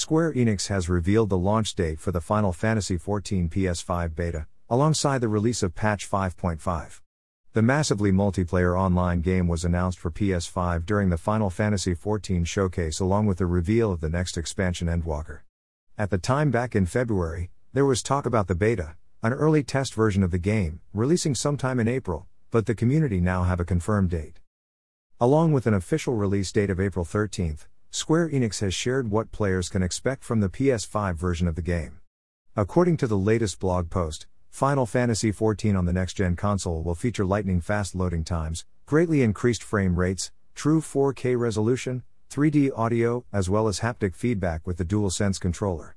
Square Enix has revealed the launch date for the Final Fantasy XIV PS5 beta, alongside the release of patch 5.5. The massively multiplayer online game was announced for PS5 during the Final Fantasy XIV showcase along with the reveal of the next expansion Endwalker. At the time back in February, there was talk about the beta, an early test version of the game, releasing sometime in April, but the community now have a confirmed date. Along with an official release date of April 13th, Square Enix has shared what players can expect from the PS5 version of the game. According to the latest blog post, Final Fantasy XIV on the next gen console will feature lightning fast loading times, greatly increased frame rates, true 4K resolution, 3D audio, as well as haptic feedback with the DualSense controller.